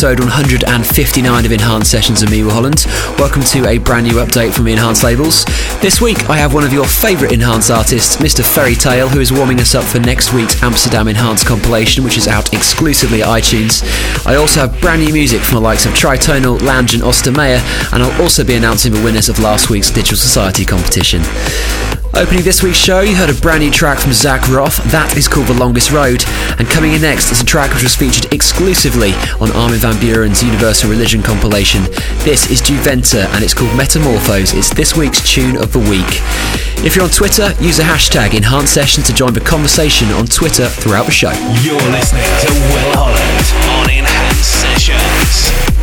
Episode 159 of Enhanced Sessions with me, Holland. Welcome to a brand new update from Enhanced labels. This week I have one of your favourite Enhanced artists, Mr. Fairy Tale, who is warming us up for next week's Amsterdam Enhanced compilation, which is out exclusively at iTunes. I also have brand new music from the likes of Tritonal, Lange, and Ostermeyer, and I'll also be announcing the winners of last week's Digital Society competition. Opening this week's show, you heard a brand new track from Zach Roth. That is called The Longest Road. And coming in next is a track which was featured exclusively on Armin van Buuren's Universal Religion compilation. This is Juventa and it's called Metamorphose. It's this week's tune of the week. If you're on Twitter, use the hashtag Enhanced Session to join the conversation on Twitter throughout the show. You're listening to Will Holland on Enhanced Sessions. Sessions.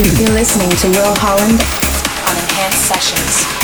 You're listening to Will Holland on Enhanced Sessions.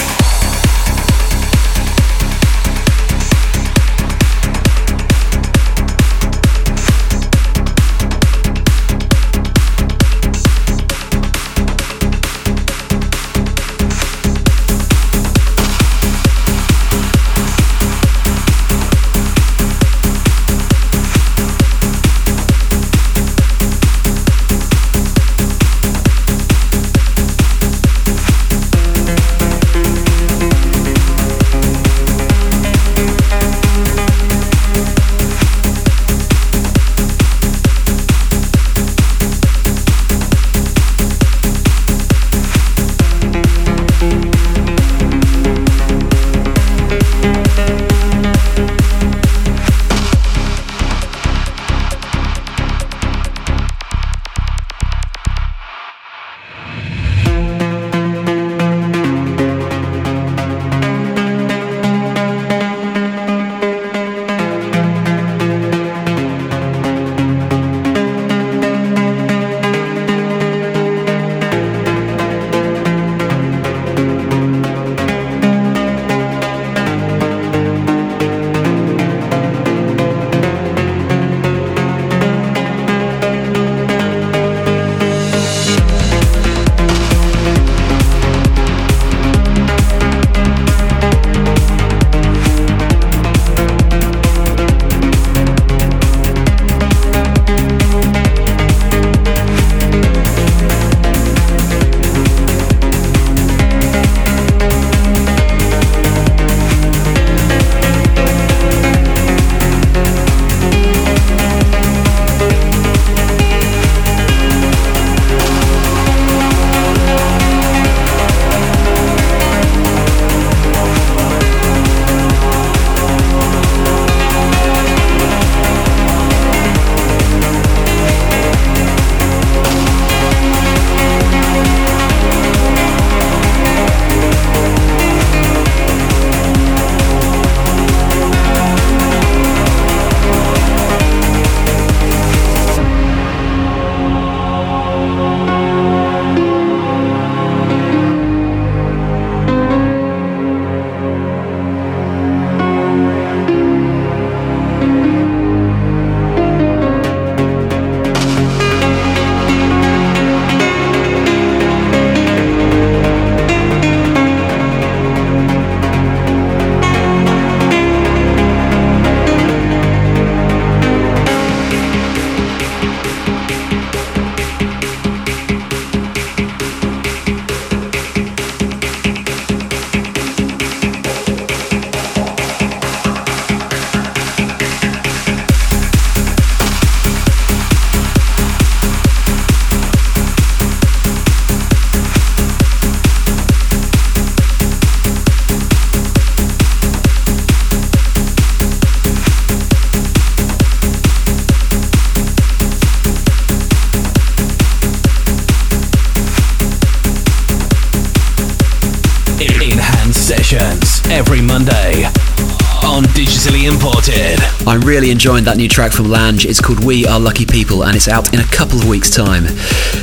I'm really enjoying that new track from Lange. It's called We Are Lucky People and it's out in a couple of weeks' time.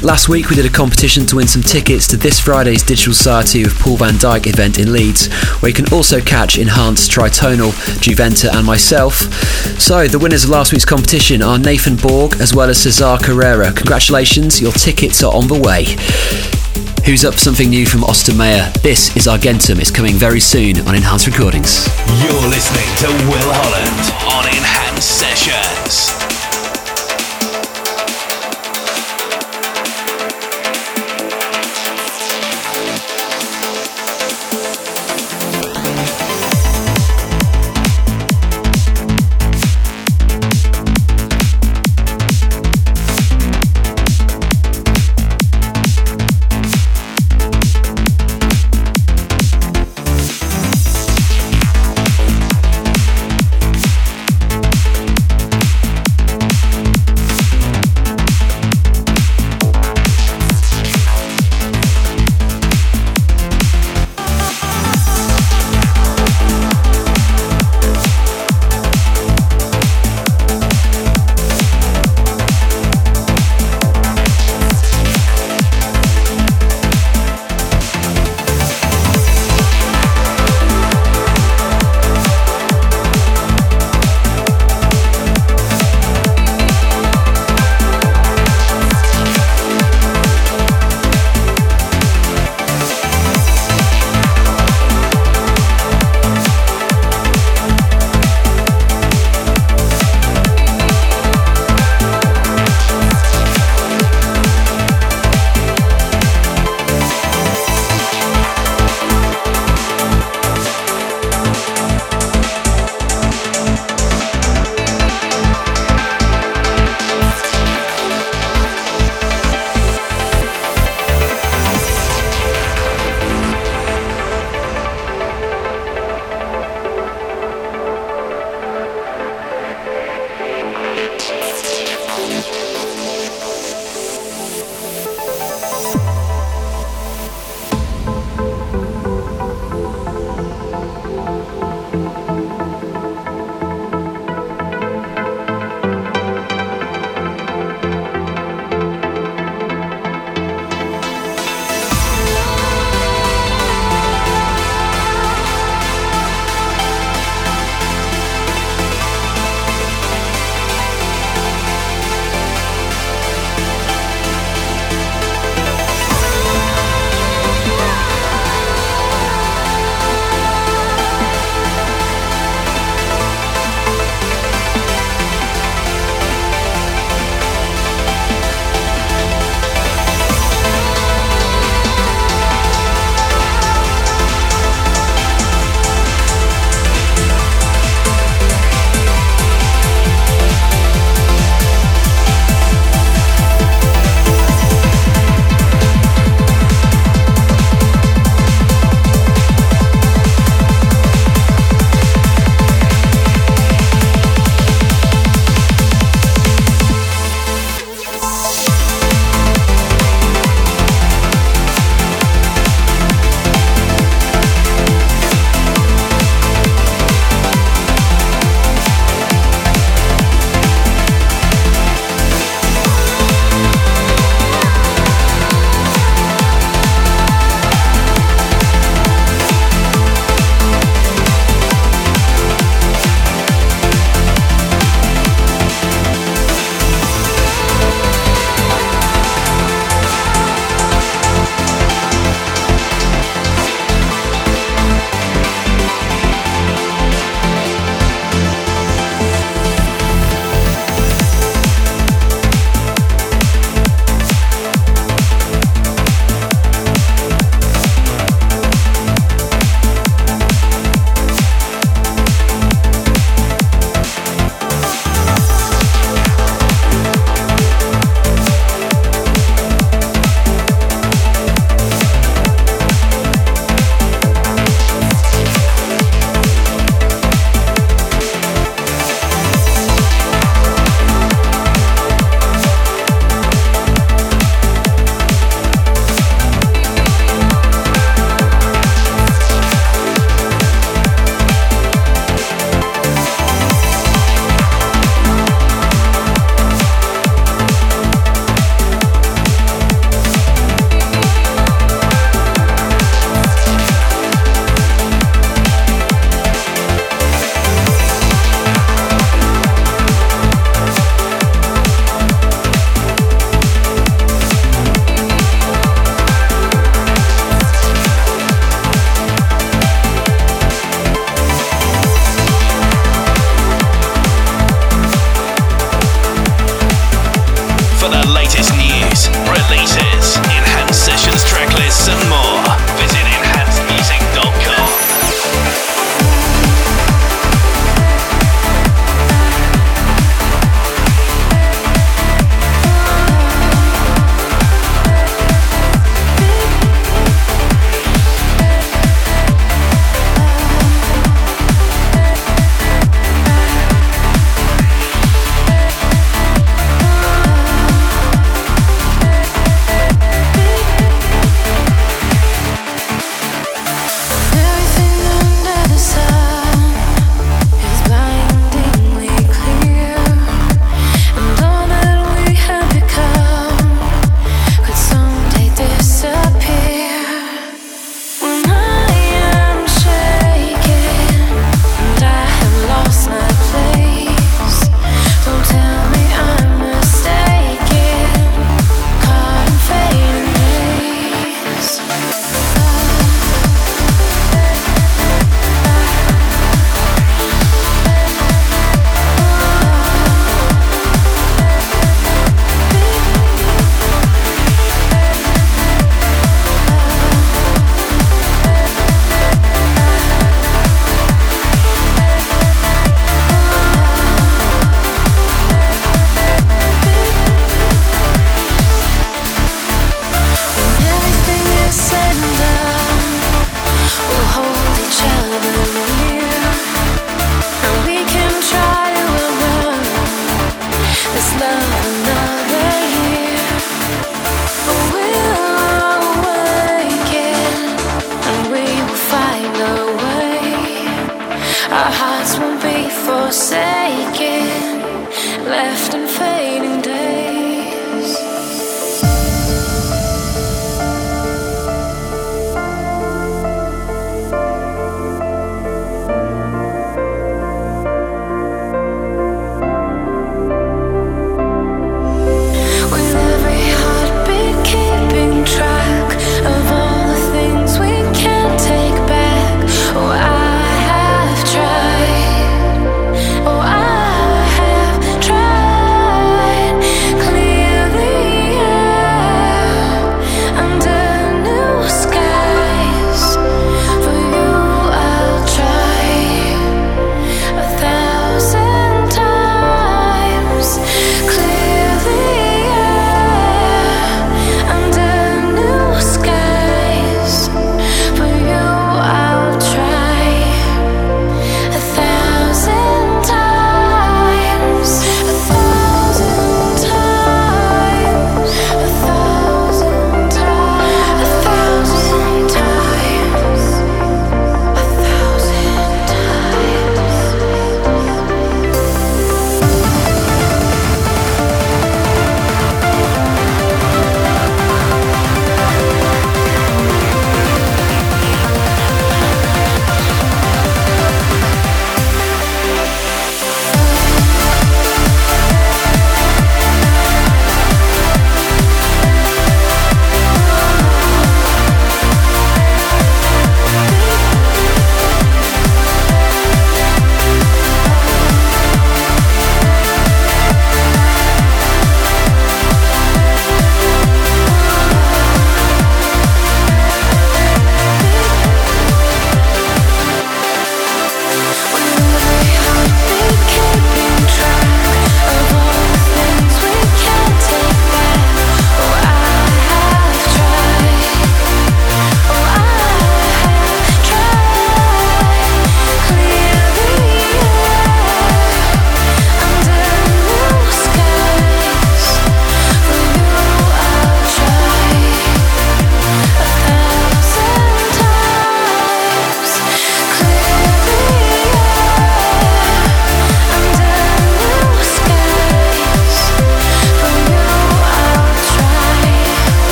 Last week we did a competition to win some tickets to this Friday's Digital Society of Paul van Dyk event in Leeds, where you can also catch Enhanced Tritonal, Juventa, and myself. So the winners of last week's competition are Nathan Borg as well as Cesar Carrera. Congratulations, your tickets are on the way. Who's up for something new from Ostermeyer? This is Argentum. It's coming very soon on Enhanced Recordings. You're listening to Will Holland on Enhanced Sessions.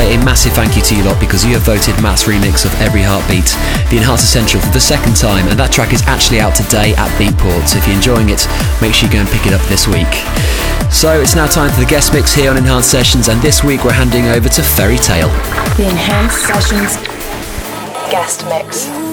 Say a massive thank you to you lot because you have voted Matt's remix of Every Heartbeat, the Enhanced Essential, for the second time, and that track is actually out today at Beatport. So if you're enjoying it, make sure you go and pick it up this week. So it's now time for the guest mix here on Enhanced Sessions, and this week we're handing over to Fairy Tale. The Enhanced Sessions guest mix.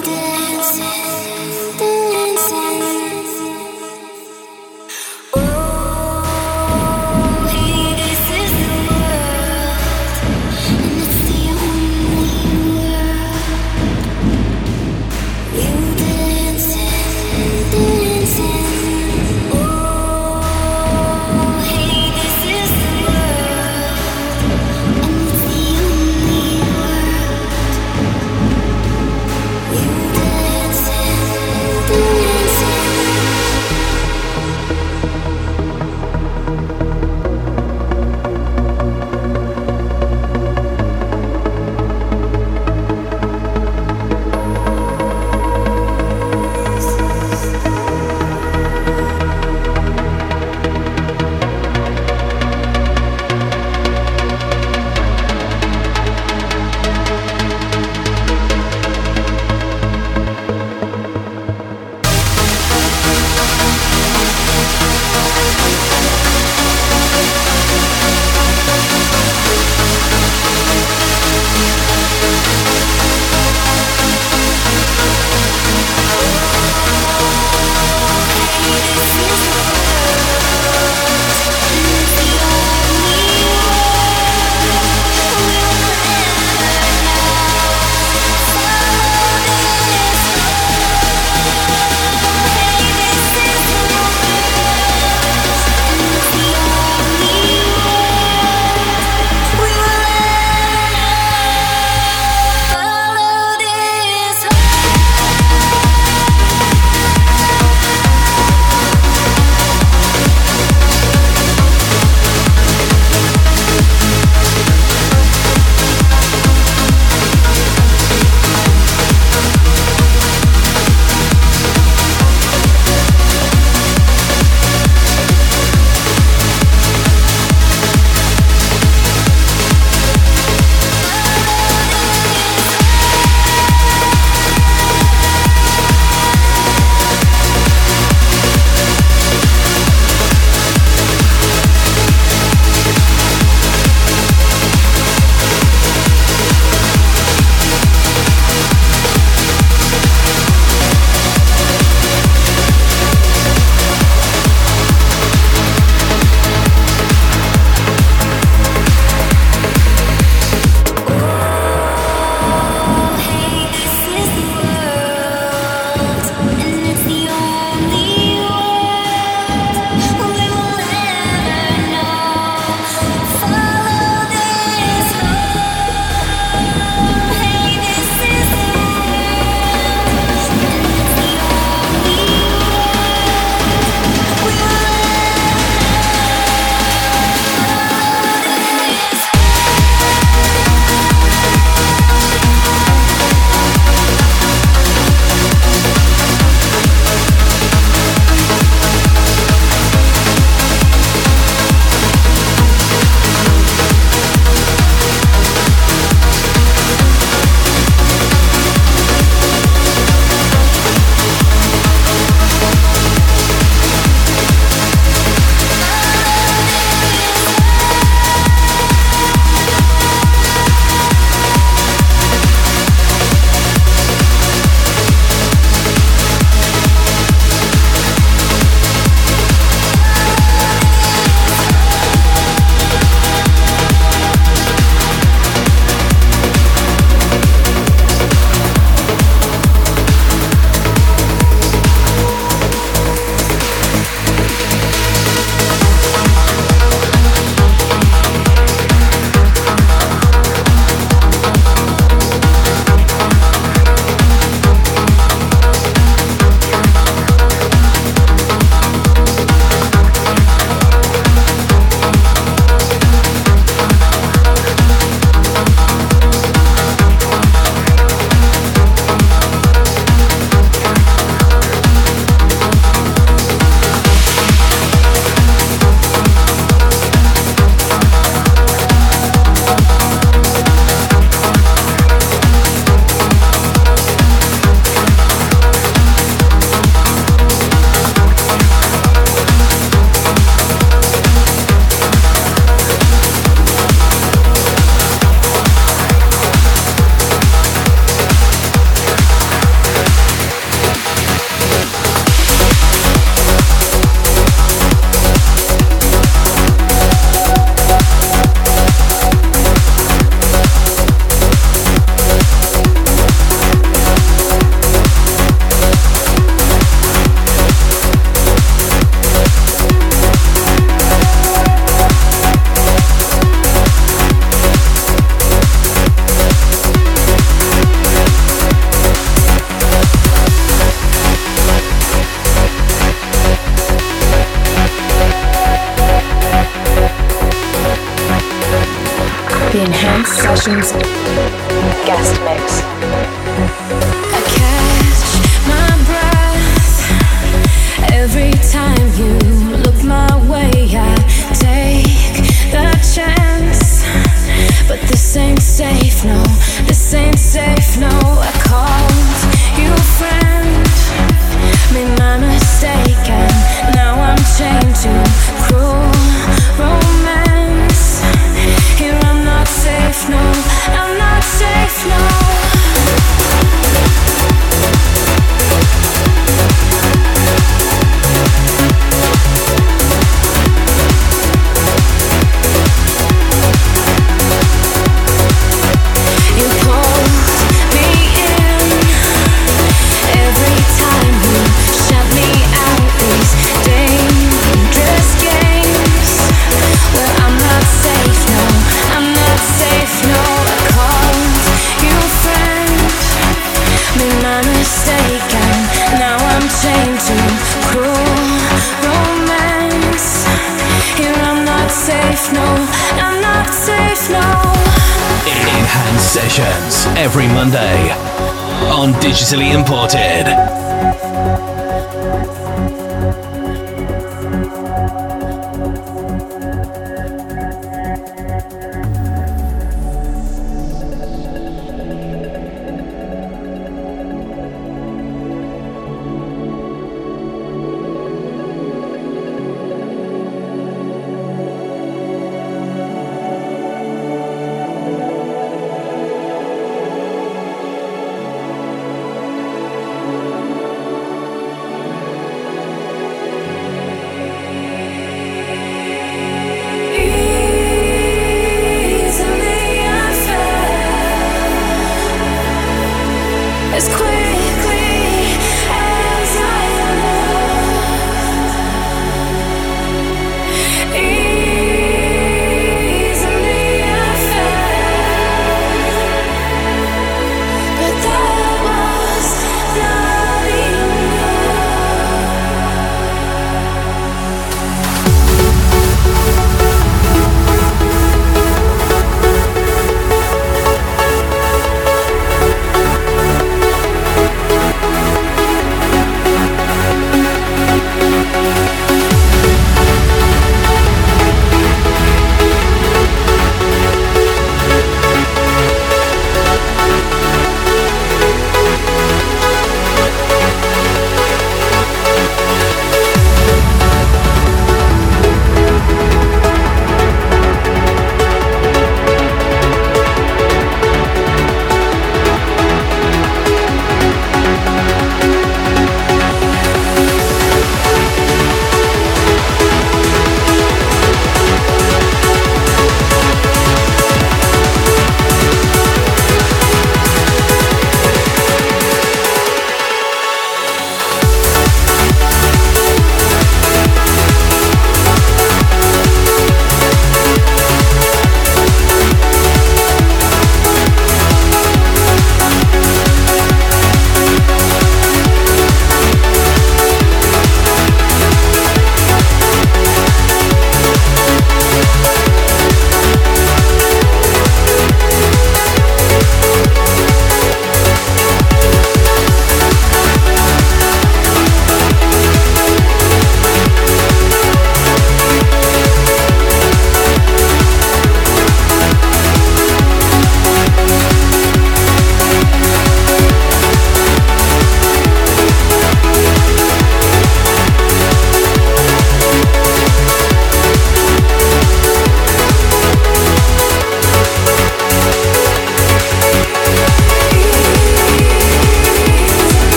Sessions every Monday on Digitally Imported.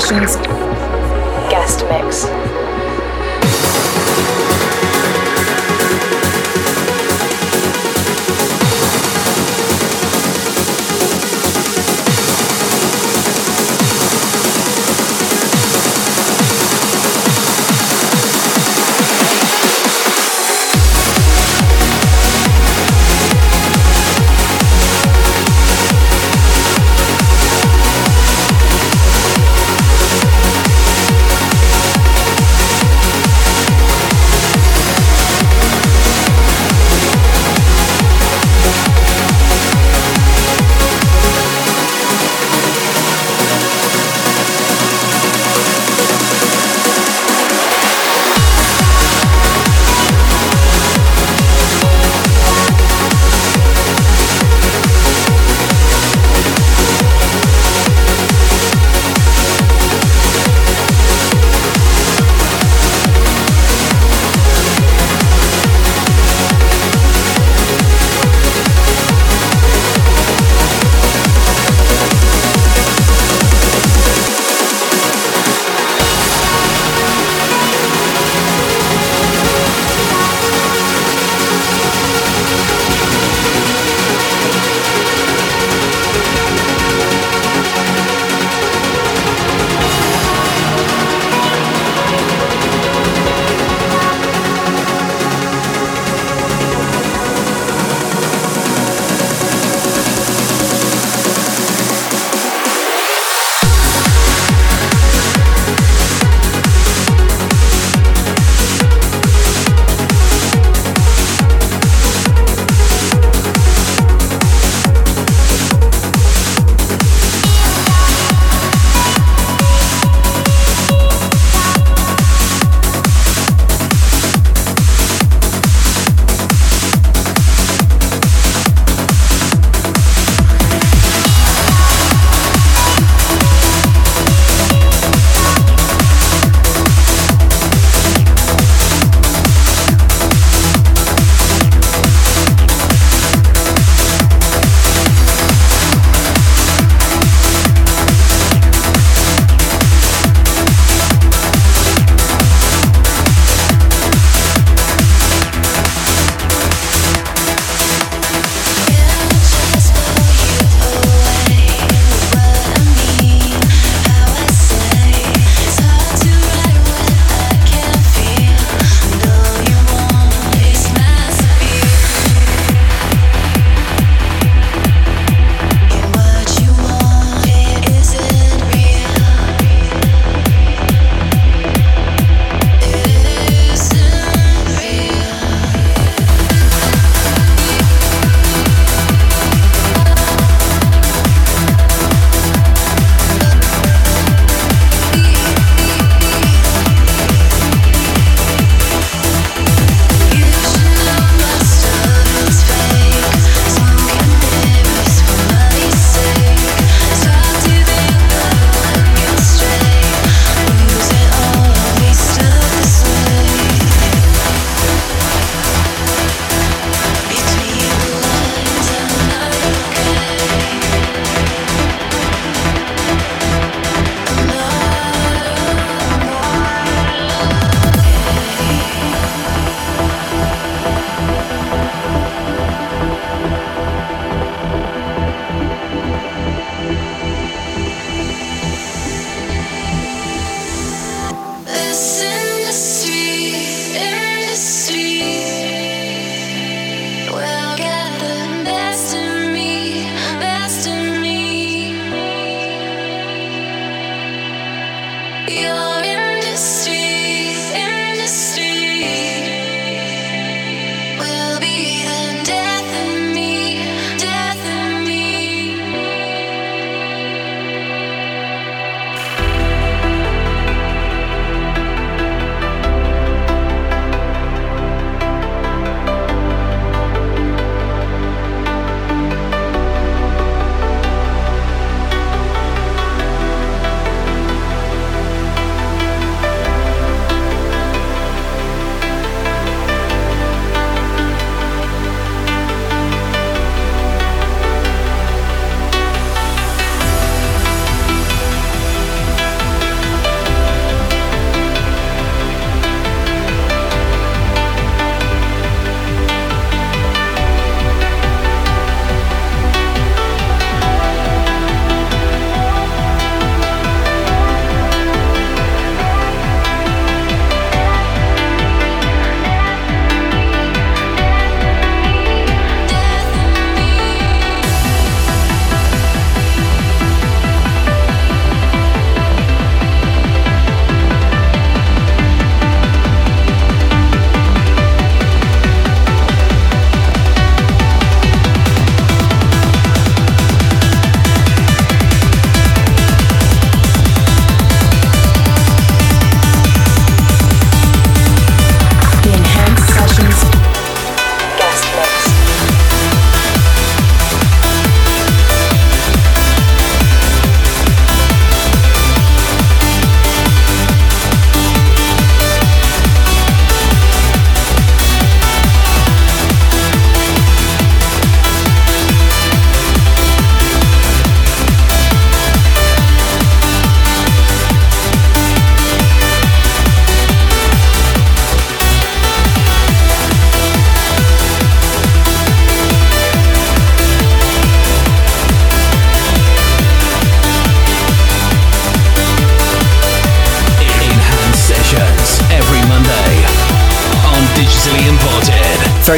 Sessions Guest Mix.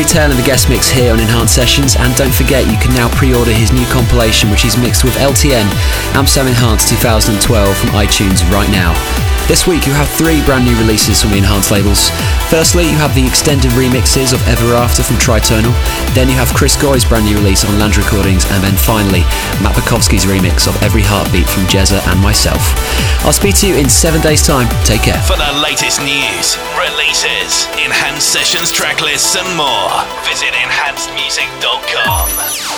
Tayle in the guest mix here on Enhanced Sessions, and don't forget you can now pre-order his new compilation, which is mixed with LTN Amsterdam Enhanced 2012 from iTunes right now. This week you have three brand new releases from the Enhanced labels. Firstly, you have the extended remixes of Ever After from Tritonal. Then you have Chris Goy's brand new release on Lange Recordings, and then finally Matt Bukovski's remix of Every Heartbeat from Jezza and myself. I'll speak to you in seven days' time. Take care. For the latest news, releases, enhanced sessions, track lists, and more, visit enhancedmusic.com.